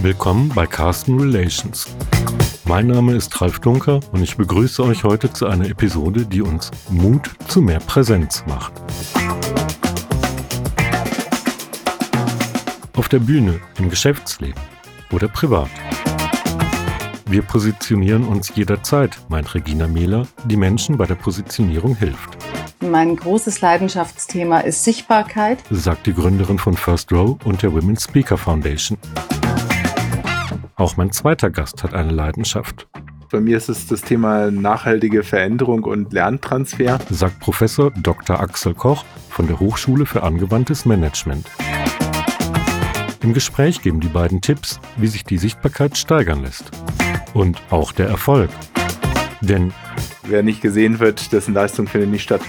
Willkommen bei Carsten Relations. Mein Name ist Ralf Dunker und ich begrüße euch heute zu einer Episode, die uns Mut zu mehr Präsenz macht. Auf der Bühne, im Geschäftsleben oder privat. Wir positionieren uns jederzeit, meint Regina Mehler, die Menschen bei der Positionierung hilft. Mein großes Leidenschaftsthema ist Sichtbarkeit, sagt die Gründerin von First Row und der Women's Speaker Foundation. Auch mein zweiter Gast hat eine Leidenschaft. Bei mir ist es das Thema nachhaltige Veränderung und Lerntransfer, sagt Professor Dr. Axel Koch von der Hochschule für angewandtes Management. Im Gespräch geben die beiden Tipps, wie sich die Sichtbarkeit steigern lässt. Und auch der Erfolg. Denn wer nicht gesehen wird, dessen Leistung findet nicht statt.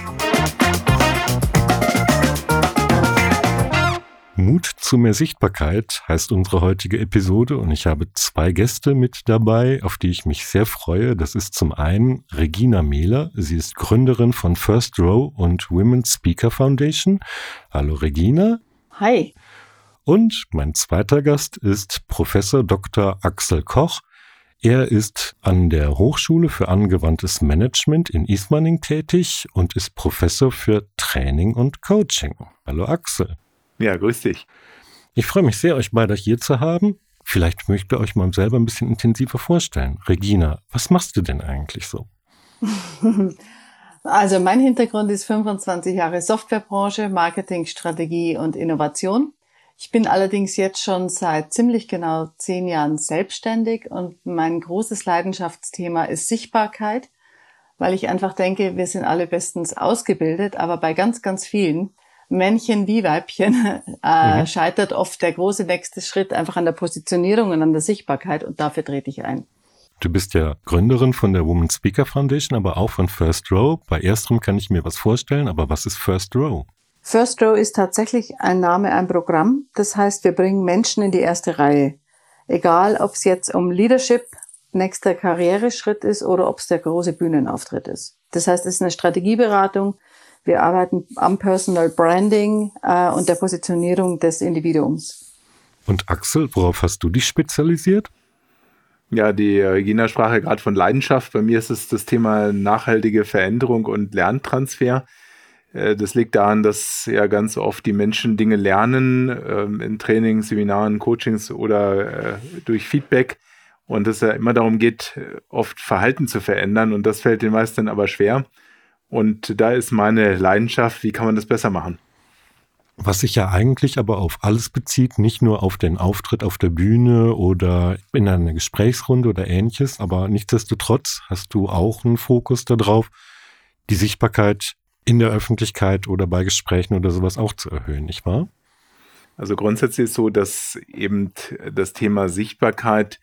Mut zu mehr Sichtbarkeit heißt unsere heutige Episode und ich habe zwei Gäste mit dabei, auf die ich mich sehr freue. Das ist zum einen Regina Mehler. Sie ist Gründerin von First Row und Women's Speaker Foundation. Hallo Regina. Hi. Und mein zweiter Gast ist Professor Dr. Axel Koch. Er ist an der Hochschule für angewandtes Management in Ismaning tätig und ist Professor für Training und Coaching. Hallo Axel. Ja, grüß dich. Ich freue mich sehr, euch beide hier zu haben. Vielleicht möchtet ihr euch mal selber ein bisschen intensiver vorstellen. Regina, was machst du denn eigentlich so? Also mein Hintergrund ist 25 Jahre Softwarebranche, Marketing, Strategie und Innovation. Ich bin allerdings jetzt schon seit ziemlich genau zehn Jahren selbstständig und mein großes Leidenschaftsthema ist Sichtbarkeit, weil ich einfach denke, wir sind alle bestens ausgebildet, aber bei ganz, ganz vielen Männchen wie Weibchen äh, mhm. scheitert oft der große nächste Schritt einfach an der Positionierung und an der Sichtbarkeit und dafür trete ich ein. Du bist ja Gründerin von der Women Speaker Foundation, aber auch von First Row. Bei ersterem kann ich mir was vorstellen, aber was ist First Row? First Row ist tatsächlich ein Name, ein Programm. Das heißt, wir bringen Menschen in die erste Reihe. Egal, ob es jetzt um Leadership, nächster Karriereschritt ist oder ob es der große Bühnenauftritt ist. Das heißt, es ist eine Strategieberatung, wir arbeiten am Personal Branding äh, und der Positionierung des Individuums. Und Axel, worauf hast du dich spezialisiert? Ja, die Regina sprach ja gerade von Leidenschaft. Bei mir ist es das Thema nachhaltige Veränderung und Lerntransfer. Äh, das liegt daran, dass ja ganz oft die Menschen Dinge lernen ähm, in Trainings, Seminaren, Coachings oder äh, durch Feedback und es ja immer darum geht, oft Verhalten zu verändern und das fällt den meisten aber schwer. Und da ist meine Leidenschaft, wie kann man das besser machen? Was sich ja eigentlich aber auf alles bezieht, nicht nur auf den Auftritt auf der Bühne oder in einer Gesprächsrunde oder ähnliches, aber nichtsdestotrotz hast du auch einen Fokus darauf, die Sichtbarkeit in der Öffentlichkeit oder bei Gesprächen oder sowas auch zu erhöhen, nicht wahr? Also grundsätzlich ist so, dass eben das Thema Sichtbarkeit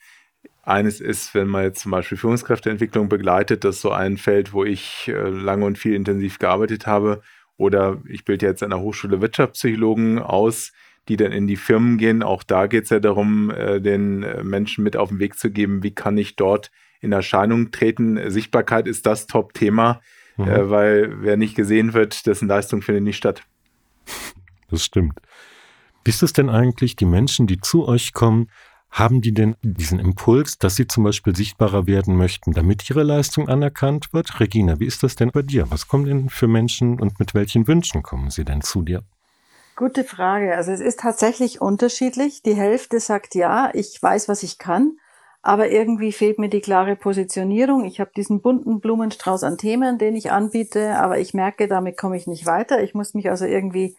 eines ist, wenn man jetzt zum Beispiel Führungskräfteentwicklung begleitet, das ist so ein Feld, wo ich äh, lange und viel intensiv gearbeitet habe. Oder ich bilde jetzt an der Hochschule Wirtschaftspsychologen aus, die dann in die Firmen gehen. Auch da geht es ja darum, äh, den äh, Menschen mit auf den Weg zu geben, wie kann ich dort in Erscheinung treten. Sichtbarkeit ist das Top-Thema, mhm. weil wer nicht gesehen wird, dessen Leistung findet nicht statt. Das stimmt. Wie ist es denn eigentlich, die Menschen, die zu euch kommen, haben die denn diesen Impuls, dass sie zum Beispiel sichtbarer werden möchten, damit ihre Leistung anerkannt wird? Regina, wie ist das denn bei dir? Was kommen denn für Menschen und mit welchen Wünschen kommen sie denn zu dir? Gute Frage. Also es ist tatsächlich unterschiedlich. Die Hälfte sagt ja, ich weiß, was ich kann, aber irgendwie fehlt mir die klare Positionierung. Ich habe diesen bunten Blumenstrauß an Themen, den ich anbiete, aber ich merke, damit komme ich nicht weiter. Ich muss mich also irgendwie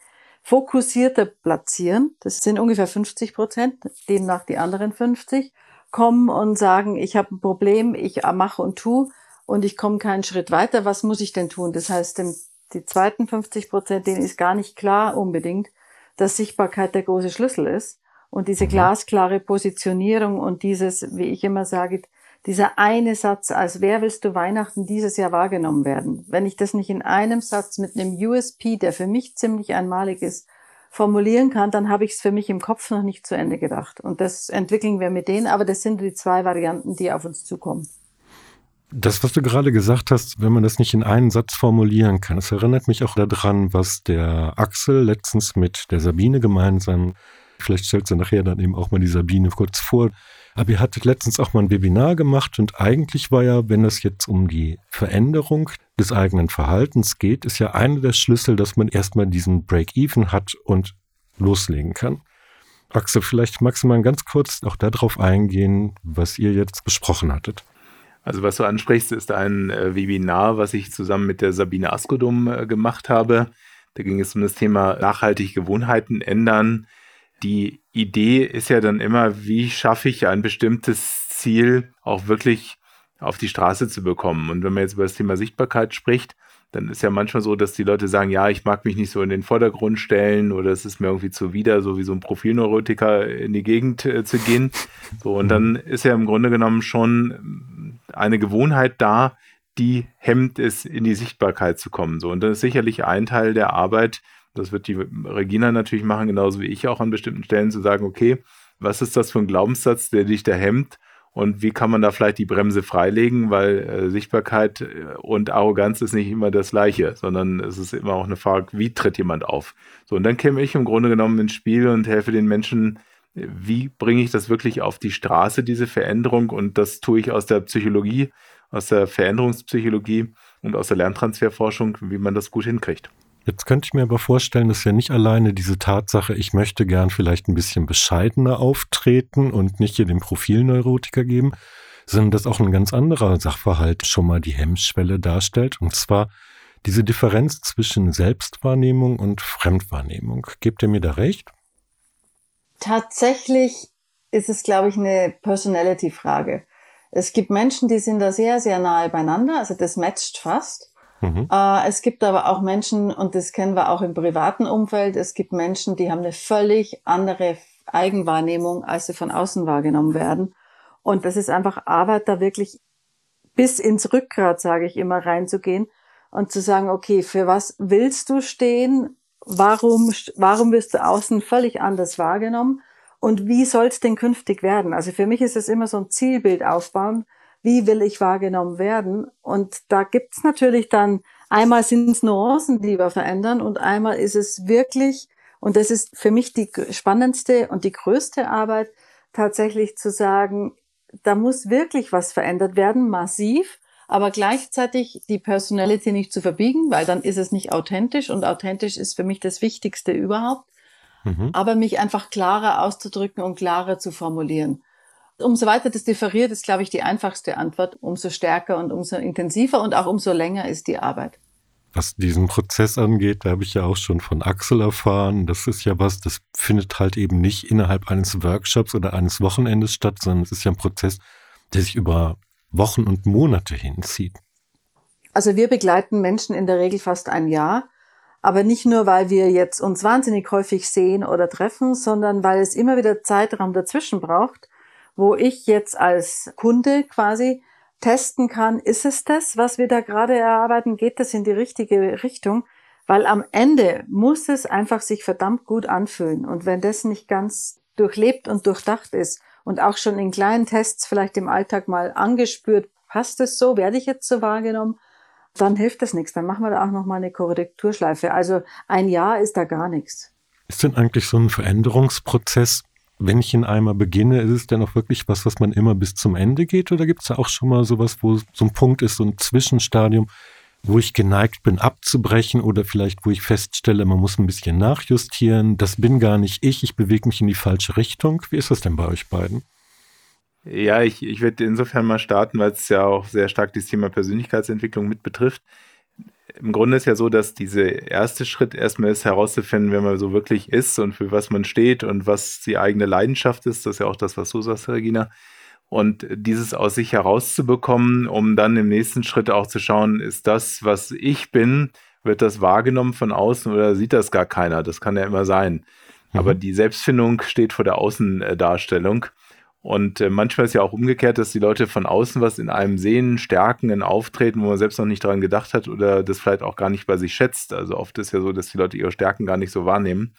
fokussierter platzieren, das sind ungefähr 50 Prozent, demnach die anderen 50, kommen und sagen, ich habe ein Problem, ich mache und tu und ich komme keinen Schritt weiter, was muss ich denn tun? Das heißt, die zweiten 50 Prozent, denen ist gar nicht klar unbedingt, dass Sichtbarkeit der große Schlüssel ist. Und diese glasklare Positionierung und dieses, wie ich immer sage, dieser eine Satz, als wer willst du Weihnachten dieses Jahr wahrgenommen werden? Wenn ich das nicht in einem Satz mit einem USP, der für mich ziemlich einmalig ist, formulieren kann, dann habe ich es für mich im Kopf noch nicht zu Ende gedacht. Und das entwickeln wir mit denen, aber das sind die zwei Varianten, die auf uns zukommen. Das, was du gerade gesagt hast, wenn man das nicht in einen Satz formulieren kann, das erinnert mich auch daran, was der Axel letztens mit der Sabine gemeinsam Vielleicht stellst du nachher dann eben auch mal die Sabine kurz vor. Aber ihr hattet letztens auch mal ein Webinar gemacht und eigentlich war ja, wenn es jetzt um die Veränderung des eigenen Verhaltens geht, ist ja einer der Schlüssel, dass man erstmal diesen Break-Even hat und loslegen kann. Axel, vielleicht magst du mal ganz kurz auch darauf eingehen, was ihr jetzt besprochen hattet. Also was du ansprichst, ist ein äh, Webinar, was ich zusammen mit der Sabine Askodum äh, gemacht habe. Da ging es um das Thema nachhaltig Gewohnheiten ändern. Die Idee ist ja dann immer, wie schaffe ich ein bestimmtes Ziel auch wirklich auf die Straße zu bekommen. Und wenn man jetzt über das Thema Sichtbarkeit spricht, dann ist ja manchmal so, dass die Leute sagen, ja, ich mag mich nicht so in den Vordergrund stellen oder es ist mir irgendwie zuwider, so wie so ein Profilneurotiker in die Gegend äh, zu gehen. So, und dann ist ja im Grunde genommen schon eine Gewohnheit da, die hemmt es, in die Sichtbarkeit zu kommen. So, und das ist sicherlich ein Teil der Arbeit, das wird die Regina natürlich machen, genauso wie ich auch an bestimmten Stellen zu sagen, okay, was ist das für ein Glaubenssatz, der dich da hemmt? Und wie kann man da vielleicht die Bremse freilegen? Weil äh, Sichtbarkeit äh, und Arroganz ist nicht immer das Gleiche, sondern es ist immer auch eine Frage, wie tritt jemand auf? So, und dann käme ich im Grunde genommen ins Spiel und helfe den Menschen, wie bringe ich das wirklich auf die Straße, diese Veränderung? Und das tue ich aus der Psychologie, aus der Veränderungspsychologie und aus der Lerntransferforschung, wie man das gut hinkriegt. Jetzt könnte ich mir aber vorstellen, dass ja nicht alleine diese Tatsache, ich möchte gern vielleicht ein bisschen bescheidener auftreten und nicht hier den Profilneurotiker geben, sondern dass auch ein ganz anderer Sachverhalt schon mal die Hemmschwelle darstellt, und zwar diese Differenz zwischen Selbstwahrnehmung und Fremdwahrnehmung. Gebt ihr mir da recht? Tatsächlich ist es, glaube ich, eine Personality-Frage. Es gibt Menschen, die sind da sehr, sehr nahe beieinander, also das matcht fast. Mhm. Äh, es gibt aber auch Menschen, und das kennen wir auch im privaten Umfeld, es gibt Menschen, die haben eine völlig andere Eigenwahrnehmung, als sie von außen wahrgenommen werden. Und das ist einfach Arbeit, da wirklich bis ins Rückgrat, sage ich immer, reinzugehen und zu sagen, okay, für was willst du stehen? Warum, warum wirst du außen völlig anders wahrgenommen? Und wie soll es denn künftig werden? Also für mich ist es immer so ein Zielbild aufbauen wie will ich wahrgenommen werden? Und da gibt's natürlich dann, einmal sind es Nuancen, die wir verändern und einmal ist es wirklich, und das ist für mich die spannendste und die größte Arbeit, tatsächlich zu sagen, da muss wirklich was verändert werden, massiv, aber gleichzeitig die Personality nicht zu verbiegen, weil dann ist es nicht authentisch und authentisch ist für mich das Wichtigste überhaupt. Mhm. Aber mich einfach klarer auszudrücken und klarer zu formulieren. Umso weiter das differiert, ist, glaube ich, die einfachste Antwort. Umso stärker und umso intensiver und auch umso länger ist die Arbeit. Was diesen Prozess angeht, da habe ich ja auch schon von Axel erfahren. Das ist ja was, das findet halt eben nicht innerhalb eines Workshops oder eines Wochenendes statt, sondern es ist ja ein Prozess, der sich über Wochen und Monate hinzieht. Also wir begleiten Menschen in der Regel fast ein Jahr, aber nicht nur, weil wir jetzt uns wahnsinnig häufig sehen oder treffen, sondern weil es immer wieder Zeitraum dazwischen braucht, wo ich jetzt als Kunde quasi testen kann, ist es das, was wir da gerade erarbeiten, geht das in die richtige Richtung? Weil am Ende muss es einfach sich verdammt gut anfühlen. Und wenn das nicht ganz durchlebt und durchdacht ist und auch schon in kleinen Tests vielleicht im Alltag mal angespürt, passt es so, werde ich jetzt so wahrgenommen, dann hilft das nichts. Dann machen wir da auch nochmal eine Korrekturschleife. Also ein Jahr ist da gar nichts. Ist denn eigentlich so ein Veränderungsprozess wenn ich ihn einmal beginne, ist es denn auch wirklich was, was man immer bis zum Ende geht? Oder gibt es da auch schon mal sowas, wo so ein Punkt ist, so ein Zwischenstadium, wo ich geneigt bin abzubrechen oder vielleicht wo ich feststelle, man muss ein bisschen nachjustieren, das bin gar nicht ich, ich bewege mich in die falsche Richtung. Wie ist das denn bei euch beiden? Ja, ich, ich würde insofern mal starten, weil es ja auch sehr stark das Thema Persönlichkeitsentwicklung mit betrifft im Grunde ist ja so, dass dieser erste Schritt erstmal ist herauszufinden, wer man so wirklich ist und für was man steht und was die eigene Leidenschaft ist. Das ist ja auch das, was du sagst, Regina. Und dieses aus sich herauszubekommen, um dann im nächsten Schritt auch zu schauen, ist das, was ich bin, wird das wahrgenommen von außen oder sieht das gar keiner? Das kann ja immer sein. Mhm. Aber die Selbstfindung steht vor der Außendarstellung. Und äh, manchmal ist ja auch umgekehrt, dass die Leute von außen was in einem sehen, Stärken, in Auftreten, wo man selbst noch nicht dran gedacht hat oder das vielleicht auch gar nicht bei sich schätzt. Also oft ist ja so, dass die Leute ihre Stärken gar nicht so wahrnehmen.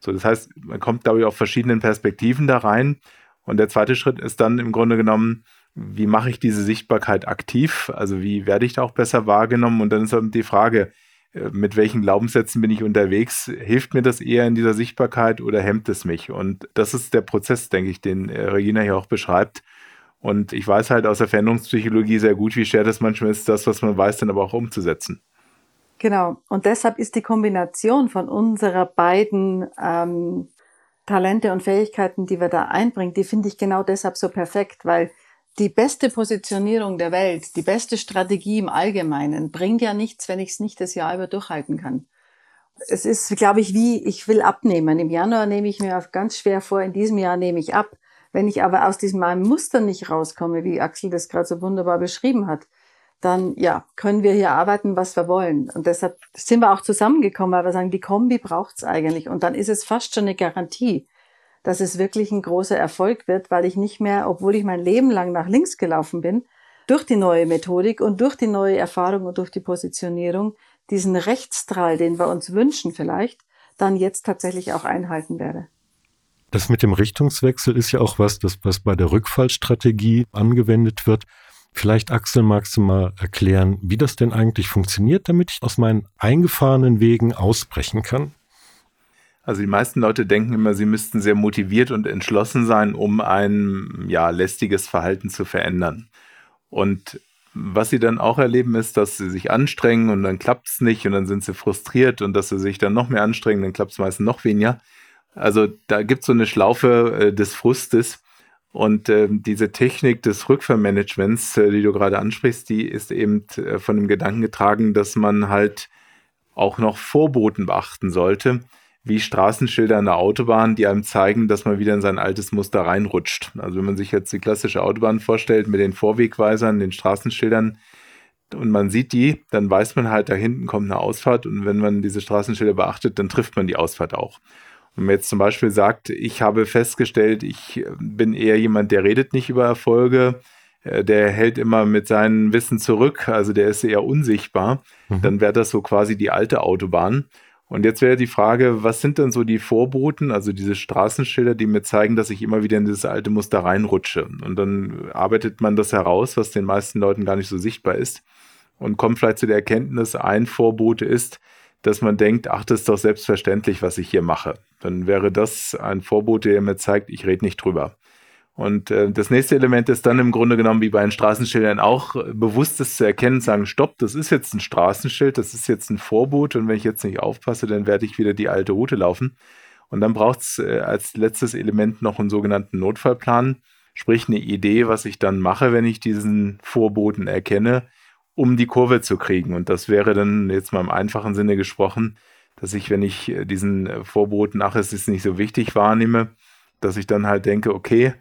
So, das heißt, man kommt, glaube ich, auf verschiedenen Perspektiven da rein. Und der zweite Schritt ist dann im Grunde genommen, wie mache ich diese Sichtbarkeit aktiv? Also wie werde ich da auch besser wahrgenommen? Und dann ist dann die Frage, mit welchen Glaubenssätzen bin ich unterwegs? Hilft mir das eher in dieser Sichtbarkeit oder hemmt es mich? Und das ist der Prozess, denke ich, den äh, Regina hier auch beschreibt. Und ich weiß halt aus der Veränderungspsychologie sehr gut, wie schwer das manchmal ist, das, was man weiß, dann aber auch umzusetzen. Genau. Und deshalb ist die Kombination von unserer beiden ähm, Talente und Fähigkeiten, die wir da einbringen, die finde ich genau deshalb so perfekt, weil die beste Positionierung der Welt, die beste Strategie im Allgemeinen bringt ja nichts, wenn ich es nicht das Jahr über durchhalten kann. Es ist, glaube ich, wie ich will abnehmen. Im Januar nehme ich mir ganz schwer vor, in diesem Jahr nehme ich ab. Wenn ich aber aus diesem meinem Muster nicht rauskomme, wie Axel das gerade so wunderbar beschrieben hat, dann ja, können wir hier arbeiten, was wir wollen. Und deshalb sind wir auch zusammengekommen, weil wir sagen, die Kombi braucht's eigentlich. Und dann ist es fast schon eine Garantie, dass es wirklich ein großer Erfolg wird, weil ich nicht mehr, obwohl ich mein Leben lang nach links gelaufen bin, durch die neue Methodik und durch die neue Erfahrung und durch die Positionierung diesen Rechtsstrahl, den wir uns wünschen vielleicht, dann jetzt tatsächlich auch einhalten werde. Das mit dem Richtungswechsel ist ja auch was, das was bei der Rückfallstrategie angewendet wird. Vielleicht, Axel, magst du mal erklären, wie das denn eigentlich funktioniert, damit ich aus meinen eingefahrenen Wegen ausbrechen kann? Also die meisten Leute denken immer, sie müssten sehr motiviert und entschlossen sein, um ein ja lästiges Verhalten zu verändern. Und was sie dann auch erleben, ist, dass sie sich anstrengen und dann klappt es nicht und dann sind sie frustriert und dass sie sich dann noch mehr anstrengen, dann klappt es meistens noch weniger. Also da gibt es so eine Schlaufe äh, des Frustes. Und äh, diese Technik des Rückvermanagements, äh, die du gerade ansprichst, die ist eben äh, von dem Gedanken getragen, dass man halt auch noch Vorboten beachten sollte wie Straßenschilder an der Autobahn, die einem zeigen, dass man wieder in sein altes Muster reinrutscht. Also wenn man sich jetzt die klassische Autobahn vorstellt mit den Vorwegweisern, den Straßenschildern und man sieht die, dann weiß man halt, da hinten kommt eine Ausfahrt und wenn man diese Straßenschilder beachtet, dann trifft man die Ausfahrt auch. Wenn man jetzt zum Beispiel sagt, ich habe festgestellt, ich bin eher jemand, der redet nicht über Erfolge, äh, der hält immer mit seinem Wissen zurück, also der ist eher unsichtbar, mhm. dann wäre das so quasi die alte Autobahn. Und jetzt wäre die Frage, was sind denn so die Vorboten, also diese Straßenschilder, die mir zeigen, dass ich immer wieder in dieses alte Muster reinrutsche. Und dann arbeitet man das heraus, was den meisten Leuten gar nicht so sichtbar ist und kommt vielleicht zu der Erkenntnis, ein Vorbote ist, dass man denkt, ach, das ist doch selbstverständlich, was ich hier mache. Dann wäre das ein Vorbote, der mir zeigt, ich rede nicht drüber. Und äh, das nächste Element ist dann im Grunde genommen wie bei den Straßenschildern auch äh, bewusstes zu erkennen, sagen, stopp, das ist jetzt ein Straßenschild, das ist jetzt ein Vorboot und wenn ich jetzt nicht aufpasse, dann werde ich wieder die alte Route laufen. Und dann braucht es äh, als letztes Element noch einen sogenannten Notfallplan, sprich eine Idee, was ich dann mache, wenn ich diesen Vorboten erkenne, um die Kurve zu kriegen. Und das wäre dann jetzt mal im einfachen Sinne gesprochen, dass ich, wenn ich äh, diesen äh, Vorboten, ach, es ist nicht so wichtig wahrnehme, dass ich dann halt denke, okay,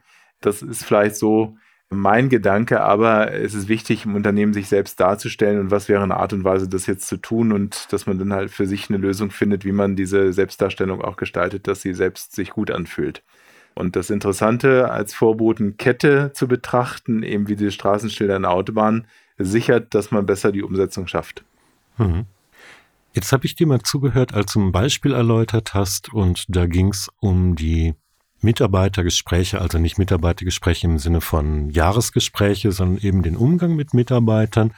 das ist vielleicht so mein Gedanke, aber es ist wichtig, im Unternehmen sich selbst darzustellen und was wäre eine Art und Weise, das jetzt zu tun und dass man dann halt für sich eine Lösung findet, wie man diese Selbstdarstellung auch gestaltet, dass sie selbst sich gut anfühlt. Und das Interessante als Vorbotenkette zu betrachten, eben wie die Straßenschilder in der Autobahn, sichert, dass man besser die Umsetzung schafft. Mhm. Jetzt habe ich dir mal zugehört, als du ein Beispiel erläutert hast und da ging es um die Mitarbeitergespräche, also nicht Mitarbeitergespräche im Sinne von Jahresgespräche, sondern eben den Umgang mit Mitarbeitern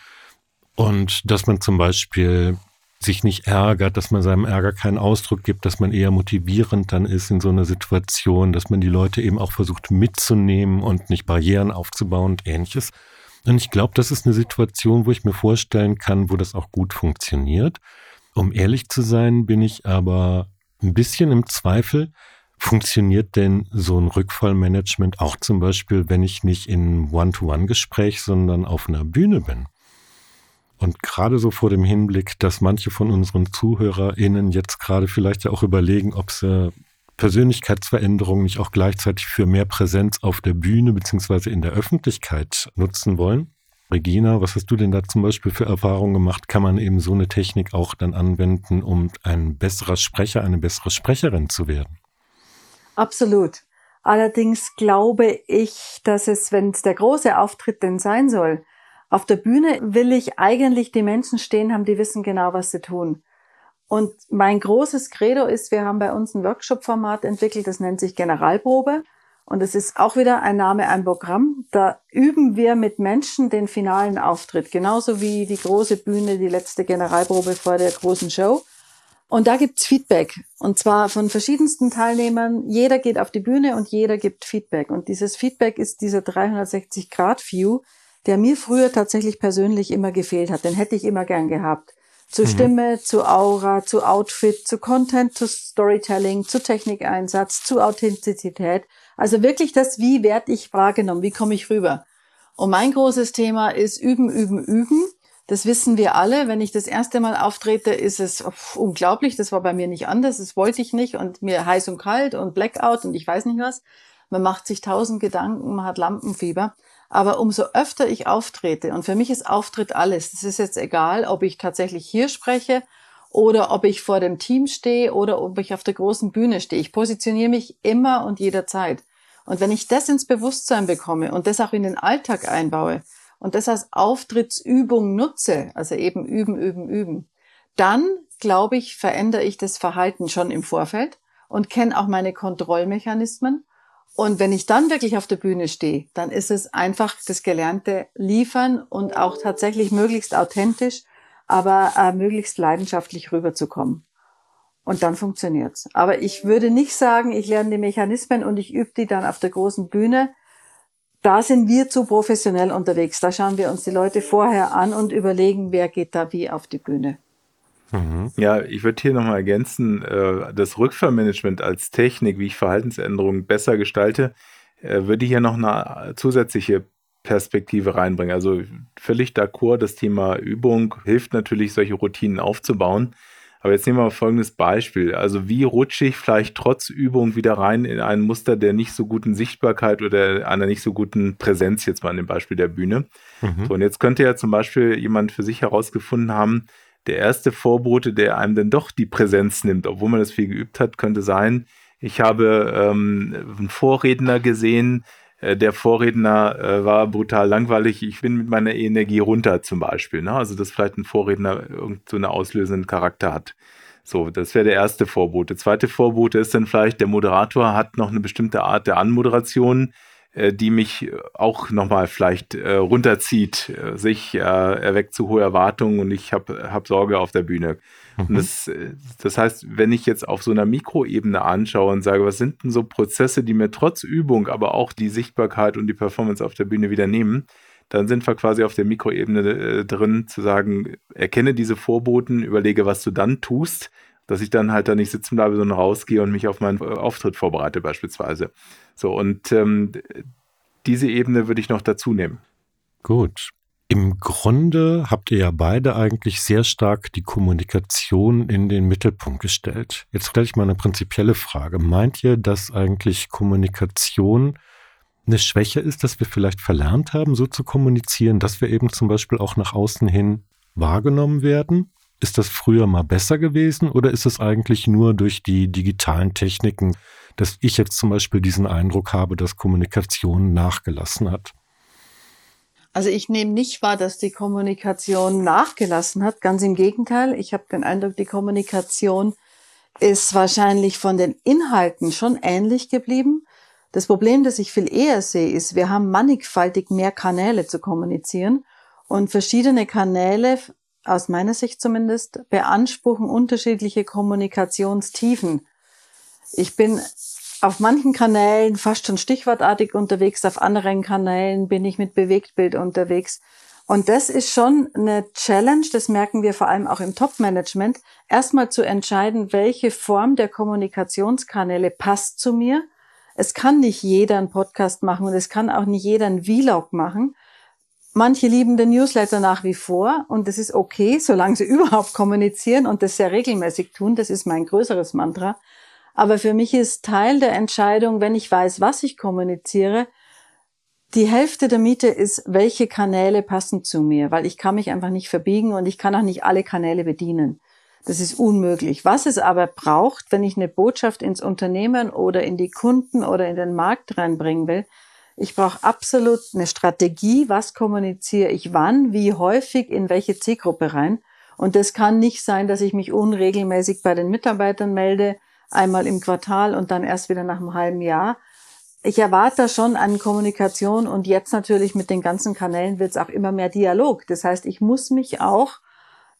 und dass man zum Beispiel sich nicht ärgert, dass man seinem Ärger keinen Ausdruck gibt, dass man eher motivierend dann ist in so einer Situation, dass man die Leute eben auch versucht mitzunehmen und nicht Barrieren aufzubauen und ähnliches. Und ich glaube, das ist eine Situation, wo ich mir vorstellen kann, wo das auch gut funktioniert. Um ehrlich zu sein, bin ich aber ein bisschen im Zweifel, Funktioniert denn so ein Rückfallmanagement auch zum Beispiel, wenn ich nicht in One-to-One-Gespräch, sondern auf einer Bühne bin? Und gerade so vor dem Hinblick, dass manche von unseren ZuhörerInnen jetzt gerade vielleicht ja auch überlegen, ob sie Persönlichkeitsveränderungen nicht auch gleichzeitig für mehr Präsenz auf der Bühne beziehungsweise in der Öffentlichkeit nutzen wollen. Regina, was hast du denn da zum Beispiel für Erfahrungen gemacht? Kann man eben so eine Technik auch dann anwenden, um ein besserer Sprecher, eine bessere Sprecherin zu werden? Absolut. Allerdings glaube ich, dass es, wenn es der große Auftritt denn sein soll, auf der Bühne will ich eigentlich die Menschen stehen haben, die wissen genau, was sie tun. Und mein großes Credo ist, wir haben bei uns ein Workshop-Format entwickelt, das nennt sich Generalprobe. Und es ist auch wieder ein Name, ein Programm. Da üben wir mit Menschen den finalen Auftritt. Genauso wie die große Bühne, die letzte Generalprobe vor der großen Show. Und da gibt's Feedback. Und zwar von verschiedensten Teilnehmern. Jeder geht auf die Bühne und jeder gibt Feedback. Und dieses Feedback ist dieser 360-Grad-View, der mir früher tatsächlich persönlich immer gefehlt hat. Den hätte ich immer gern gehabt. Zu mhm. Stimme, zu Aura, zu Outfit, zu Content, zu Storytelling, zu Technikeinsatz, zu Authentizität. Also wirklich das, wie werde ich wahrgenommen, wie komme ich rüber. Und mein großes Thema ist üben, üben, üben. Das wissen wir alle. Wenn ich das erste Mal auftrete, ist es unglaublich. Das war bei mir nicht anders. Das wollte ich nicht und mir heiß und kalt und Blackout und ich weiß nicht was. Man macht sich tausend Gedanken, man hat Lampenfieber. Aber umso öfter ich auftrete, und für mich ist Auftritt alles, das ist jetzt egal, ob ich tatsächlich hier spreche oder ob ich vor dem Team stehe oder ob ich auf der großen Bühne stehe. Ich positioniere mich immer und jederzeit. Und wenn ich das ins Bewusstsein bekomme und das auch in den Alltag einbaue und das als Auftrittsübung nutze, also eben üben, üben, üben, dann, glaube ich, verändere ich das Verhalten schon im Vorfeld und kenne auch meine Kontrollmechanismen und wenn ich dann wirklich auf der Bühne stehe, dann ist es einfach das Gelernte liefern und auch tatsächlich möglichst authentisch, aber äh, möglichst leidenschaftlich rüberzukommen. Und dann funktioniert's. Aber ich würde nicht sagen, ich lerne die Mechanismen und ich übe die dann auf der großen Bühne. Da sind wir zu professionell unterwegs. Da schauen wir uns die Leute vorher an und überlegen, wer geht da wie auf die Bühne. Mhm. Ja, ich würde hier nochmal ergänzen, äh, das Rückfallmanagement als Technik, wie ich Verhaltensänderungen besser gestalte, äh, würde hier noch eine zusätzliche Perspektive reinbringen. Also völlig d'accord, das Thema Übung hilft natürlich, solche Routinen aufzubauen. Aber jetzt nehmen wir mal folgendes Beispiel. Also wie rutsche ich vielleicht trotz Übung wieder rein in ein Muster der nicht so guten Sichtbarkeit oder einer nicht so guten Präsenz, jetzt mal an dem Beispiel der Bühne. Mhm. So, und jetzt könnte ja zum Beispiel jemand für sich herausgefunden haben, der erste Vorbote, der einem dann doch die Präsenz nimmt, obwohl man das viel geübt hat, könnte sein, ich habe ähm, einen Vorredner gesehen, der Vorredner äh, war brutal langweilig, ich bin mit meiner Energie runter zum Beispiel. Ne? Also, dass vielleicht ein Vorredner so einen auslösenden Charakter hat. So, das wäre der erste Vorbote. Zweite Vorbote ist dann vielleicht, der Moderator hat noch eine bestimmte Art der Anmoderation, äh, die mich auch nochmal vielleicht äh, runterzieht, äh, sich äh, erweckt zu hohe Erwartungen und ich habe hab Sorge auf der Bühne. Mhm. Und das, das heißt, wenn ich jetzt auf so einer Mikroebene anschaue und sage, was sind denn so Prozesse, die mir trotz Übung, aber auch die Sichtbarkeit und die Performance auf der Bühne wieder nehmen, dann sind wir quasi auf der Mikroebene äh, drin, zu sagen, erkenne diese Vorboten, überlege, was du dann tust, dass ich dann halt da nicht sitzen bleibe, sondern rausgehe und mich auf meinen Auftritt vorbereite beispielsweise. So, und ähm, diese Ebene würde ich noch dazu nehmen. Gut. Im Grunde habt ihr ja beide eigentlich sehr stark die Kommunikation in den Mittelpunkt gestellt. Jetzt stelle ich mal eine prinzipielle Frage. Meint ihr, dass eigentlich Kommunikation eine Schwäche ist, dass wir vielleicht verlernt haben, so zu kommunizieren, dass wir eben zum Beispiel auch nach außen hin wahrgenommen werden? Ist das früher mal besser gewesen oder ist es eigentlich nur durch die digitalen Techniken, dass ich jetzt zum Beispiel diesen Eindruck habe, dass Kommunikation nachgelassen hat? Also ich nehme nicht wahr, dass die Kommunikation nachgelassen hat. Ganz im Gegenteil. Ich habe den Eindruck, die Kommunikation ist wahrscheinlich von den Inhalten schon ähnlich geblieben. Das Problem, das ich viel eher sehe, ist, wir haben mannigfaltig mehr Kanäle zu kommunizieren und verschiedene Kanäle, aus meiner Sicht zumindest, beanspruchen unterschiedliche Kommunikationstiefen. Ich bin auf manchen Kanälen fast schon stichwortartig unterwegs, auf anderen Kanälen bin ich mit Bewegtbild unterwegs. Und das ist schon eine Challenge, das merken wir vor allem auch im Top-Management, erstmal zu entscheiden, welche Form der Kommunikationskanäle passt zu mir. Es kann nicht jeder einen Podcast machen und es kann auch nicht jeder einen Vlog machen. Manche lieben den Newsletter nach wie vor und das ist okay, solange sie überhaupt kommunizieren und das sehr regelmäßig tun. Das ist mein größeres Mantra. Aber für mich ist Teil der Entscheidung, wenn ich weiß, was ich kommuniziere, die Hälfte der Miete ist, welche Kanäle passen zu mir, weil ich kann mich einfach nicht verbiegen und ich kann auch nicht alle Kanäle bedienen. Das ist unmöglich. Was es aber braucht, wenn ich eine Botschaft ins Unternehmen oder in die Kunden oder in den Markt reinbringen will, ich brauche absolut eine Strategie, was kommuniziere ich wann, wie häufig, in welche Zielgruppe rein. Und das kann nicht sein, dass ich mich unregelmäßig bei den Mitarbeitern melde, einmal im Quartal und dann erst wieder nach einem halben Jahr. ich erwarte schon an Kommunikation und jetzt natürlich mit den ganzen Kanälen wird es auch immer mehr Dialog. Das heißt, ich muss mich auch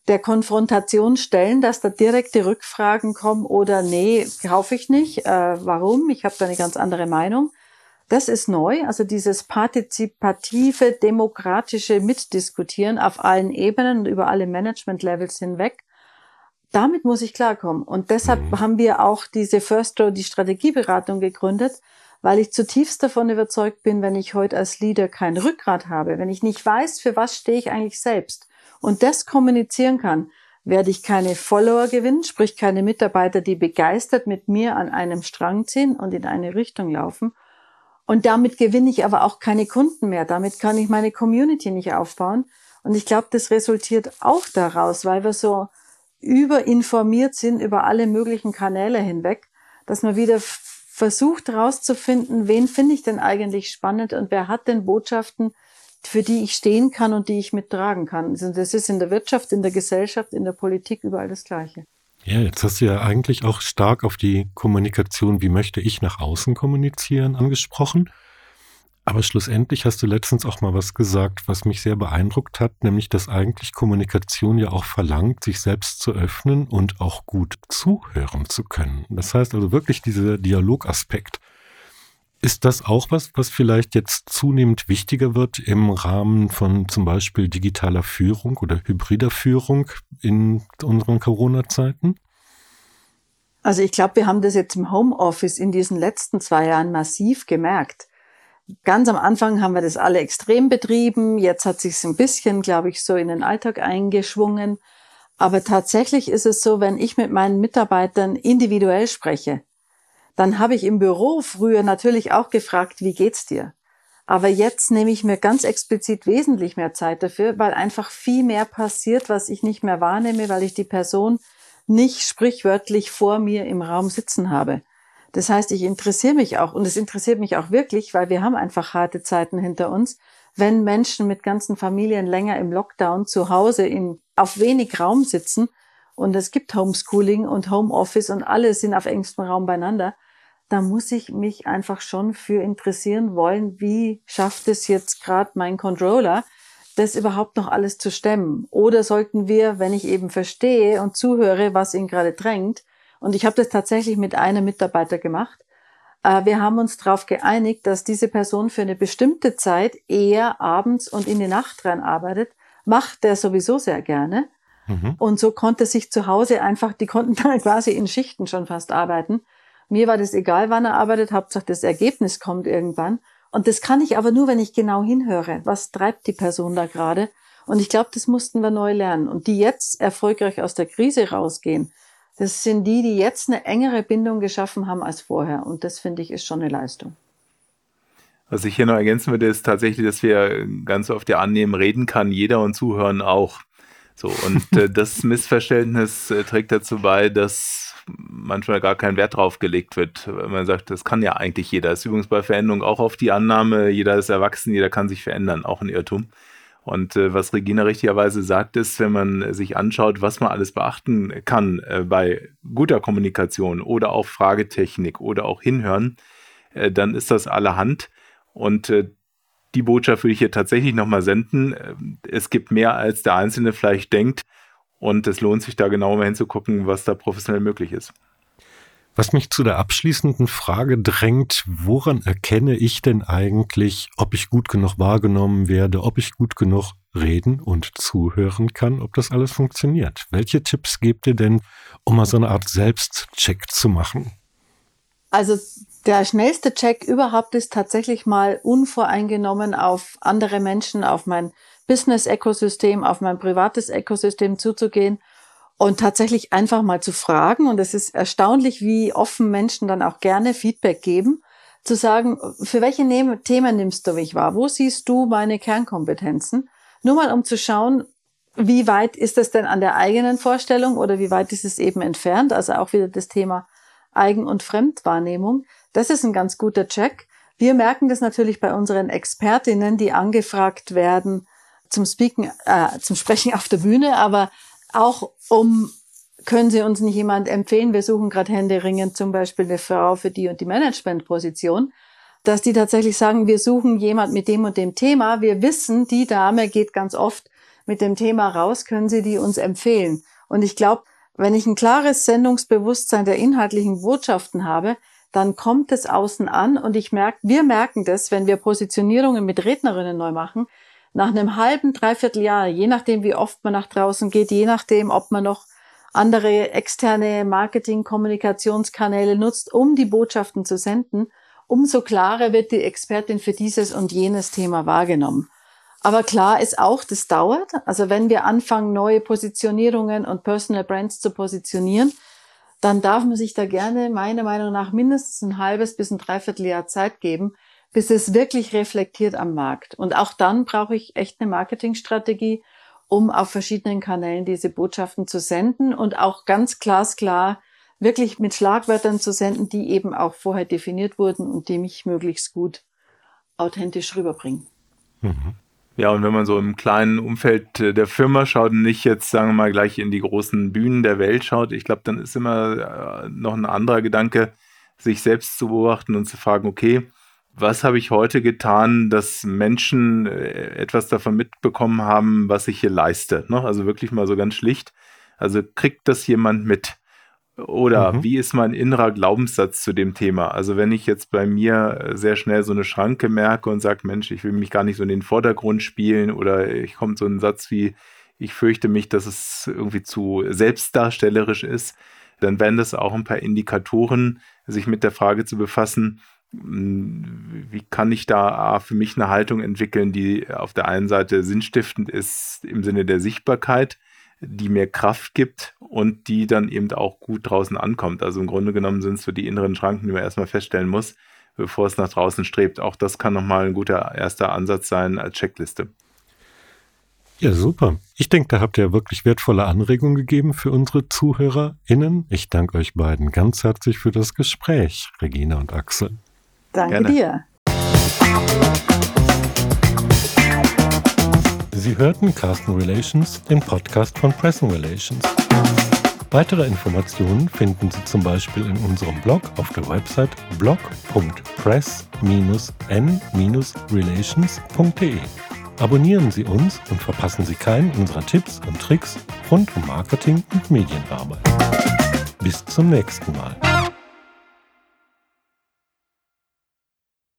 der Konfrontation stellen, dass da direkte Rückfragen kommen oder nee, kaufe ich nicht. Äh, warum? Ich habe da eine ganz andere Meinung. Das ist neu, also dieses partizipative, demokratische Mitdiskutieren auf allen Ebenen und über alle Management-Levels hinweg. Damit muss ich klarkommen. Und deshalb mhm. haben wir auch diese First Row, die Strategieberatung gegründet, weil ich zutiefst davon überzeugt bin, wenn ich heute als Leader kein Rückgrat habe, wenn ich nicht weiß, für was stehe ich eigentlich selbst und das kommunizieren kann, werde ich keine Follower gewinnen, sprich keine Mitarbeiter, die begeistert mit mir an einem Strang ziehen und in eine Richtung laufen. Und damit gewinne ich aber auch keine Kunden mehr. Damit kann ich meine Community nicht aufbauen. Und ich glaube, das resultiert auch daraus, weil wir so überinformiert sind über alle möglichen Kanäle hinweg, dass man wieder versucht herauszufinden, wen finde ich denn eigentlich spannend und wer hat denn Botschaften, für die ich stehen kann und die ich mittragen kann. Also das ist in der Wirtschaft, in der Gesellschaft, in der Politik überall das Gleiche. Ja, jetzt hast du ja eigentlich auch stark auf die Kommunikation, wie möchte ich nach außen kommunizieren, angesprochen. Aber schlussendlich hast du letztens auch mal was gesagt, was mich sehr beeindruckt hat, nämlich dass eigentlich Kommunikation ja auch verlangt, sich selbst zu öffnen und auch gut zuhören zu können. Das heißt also wirklich dieser Dialogaspekt. Ist das auch was, was vielleicht jetzt zunehmend wichtiger wird im Rahmen von zum Beispiel digitaler Führung oder hybrider Führung in unseren Corona-Zeiten? Also ich glaube, wir haben das jetzt im Homeoffice in diesen letzten zwei Jahren massiv gemerkt Ganz am Anfang haben wir das alle extrem betrieben. Jetzt hat sich ein bisschen, glaube ich, so in den Alltag eingeschwungen. Aber tatsächlich ist es so, wenn ich mit meinen Mitarbeitern individuell spreche, dann habe ich im Büro früher natürlich auch gefragt, wie geht's dir? Aber jetzt nehme ich mir ganz explizit wesentlich mehr Zeit dafür, weil einfach viel mehr passiert, was ich nicht mehr wahrnehme, weil ich die Person nicht sprichwörtlich vor mir im Raum sitzen habe. Das heißt, ich interessiere mich auch und es interessiert mich auch wirklich, weil wir haben einfach harte Zeiten hinter uns. Wenn Menschen mit ganzen Familien länger im Lockdown zu Hause in, auf wenig Raum sitzen und es gibt Homeschooling und Homeoffice und alle sind auf engstem Raum beieinander, da muss ich mich einfach schon für interessieren wollen, wie schafft es jetzt gerade mein Controller, das überhaupt noch alles zu stemmen? Oder sollten wir, wenn ich eben verstehe und zuhöre, was ihn gerade drängt, und ich habe das tatsächlich mit einem Mitarbeiter gemacht. Äh, wir haben uns darauf geeinigt, dass diese Person für eine bestimmte Zeit eher abends und in die Nacht rein arbeitet. Macht der sowieso sehr gerne. Mhm. Und so konnte sich zu Hause einfach, die konnten dann quasi in Schichten schon fast arbeiten. Mir war das egal, wann er arbeitet, Hauptsache das Ergebnis kommt irgendwann. Und das kann ich aber nur, wenn ich genau hinhöre. Was treibt die Person da gerade? Und ich glaube, das mussten wir neu lernen. Und die jetzt erfolgreich aus der Krise rausgehen, das sind die, die jetzt eine engere Bindung geschaffen haben als vorher. Und das finde ich ist schon eine Leistung. Was ich hier noch ergänzen würde, ist tatsächlich, dass wir ganz oft ja annehmen, reden kann jeder und zuhören auch. So, und äh, das Missverständnis äh, trägt dazu bei, dass manchmal gar kein Wert drauf gelegt wird. Man sagt, das kann ja eigentlich jeder. Das ist übrigens bei Veränderung auch auf die Annahme, jeder ist erwachsen, jeder kann sich verändern, auch ein Irrtum. Und äh, was Regina richtigerweise sagt, ist, wenn man sich anschaut, was man alles beachten kann äh, bei guter Kommunikation oder auch Fragetechnik oder auch Hinhören, äh, dann ist das allerhand. Und äh, die Botschaft würde ich hier tatsächlich nochmal senden. Äh, es gibt mehr, als der Einzelne vielleicht denkt. Und es lohnt sich da genau mal hinzugucken, was da professionell möglich ist. Was mich zu der abschließenden Frage drängt, woran erkenne ich denn eigentlich, ob ich gut genug wahrgenommen werde, ob ich gut genug reden und zuhören kann, ob das alles funktioniert? Welche Tipps gebt ihr denn, um mal so eine Art Selbstcheck zu machen? Also der schnellste Check überhaupt ist tatsächlich mal unvoreingenommen auf andere Menschen, auf mein Business-Ökosystem, auf mein privates Ökosystem zuzugehen und tatsächlich einfach mal zu fragen. Und es ist erstaunlich, wie offen Menschen dann auch gerne Feedback geben, zu sagen, für welche ne Themen nimmst du mich wahr? Wo siehst du meine Kernkompetenzen? Nur mal um zu schauen, wie weit ist das denn an der eigenen Vorstellung oder wie weit ist es eben entfernt? Also auch wieder das Thema Eigen- und Fremdwahrnehmung. Das ist ein ganz guter Check. Wir merken das natürlich bei unseren Expertinnen, die angefragt werden zum Speaken, äh, zum Sprechen auf der Bühne, aber auch um, können Sie uns nicht jemand empfehlen? Wir suchen gerade händeringend zum Beispiel eine Frau für die und die Managementposition. dass die tatsächlich sagen, wir suchen jemand mit dem und dem Thema. Wir wissen, die Dame geht ganz oft mit dem Thema raus, können Sie die uns empfehlen? Und ich glaube, wenn ich ein klares Sendungsbewusstsein der inhaltlichen Botschaften habe, dann kommt es außen an und ich merke, wir merken das, wenn wir Positionierungen mit Rednerinnen neu machen, nach einem halben, dreiviertel Jahr, je nachdem, wie oft man nach draußen geht, je nachdem, ob man noch andere externe Marketing-Kommunikationskanäle nutzt, um die Botschaften zu senden, umso klarer wird die Expertin für dieses und jenes Thema wahrgenommen. Aber klar ist auch, das dauert. Also wenn wir anfangen, neue Positionierungen und Personal Brands zu positionieren, dann darf man sich da gerne meiner Meinung nach mindestens ein halbes bis ein Dreivierteljahr Zeit geben, bis es wirklich reflektiert am Markt. Und auch dann brauche ich echt eine Marketingstrategie, um auf verschiedenen Kanälen diese Botschaften zu senden und auch ganz glasklar wirklich mit Schlagwörtern zu senden, die eben auch vorher definiert wurden und die mich möglichst gut authentisch rüberbringen. Mhm. Ja, und wenn man so im kleinen Umfeld äh, der Firma schaut und nicht jetzt, sagen wir mal, gleich in die großen Bühnen der Welt schaut, ich glaube, dann ist immer äh, noch ein anderer Gedanke, sich selbst zu beobachten und zu fragen, okay, was habe ich heute getan, dass Menschen äh, etwas davon mitbekommen haben, was ich hier leiste? Ne? Also wirklich mal so ganz schlicht. Also kriegt das jemand mit? Oder mhm. wie ist mein innerer Glaubenssatz zu dem Thema? Also wenn ich jetzt bei mir äh, sehr schnell so eine Schranke merke und sage, Mensch, ich will mich gar nicht so in den Vordergrund spielen oder ich komme so ein Satz wie, ich fürchte mich, dass es irgendwie zu selbstdarstellerisch ist, dann wären das auch ein paar Indikatoren, sich mit der Frage zu befassen, hm, wie kann ich da für mich eine Haltung entwickeln, die auf der einen Seite sinnstiftend ist im Sinne der Sichtbarkeit, die mir Kraft gibt und die dann eben auch gut draußen ankommt. Also im Grunde genommen sind es so die inneren Schranken, die man erstmal feststellen muss, bevor es nach draußen strebt. Auch das kann nochmal ein guter erster Ansatz sein als Checkliste. Ja, super. Ich denke, da habt ihr wirklich wertvolle Anregungen gegeben für unsere ZuhörerInnen. Ich danke euch beiden ganz herzlich für das Gespräch, Regina und Axel. Danke Gerne. dir. Sie hörten Carsten Relations, den Podcast von Pressing Relations. Weitere Informationen finden Sie zum Beispiel in unserem Blog auf der Website blog.press-n-relations.de. Abonnieren Sie uns und verpassen Sie keinen unserer Tipps und Tricks rund um Marketing und Medienarbeit. Bis zum nächsten Mal.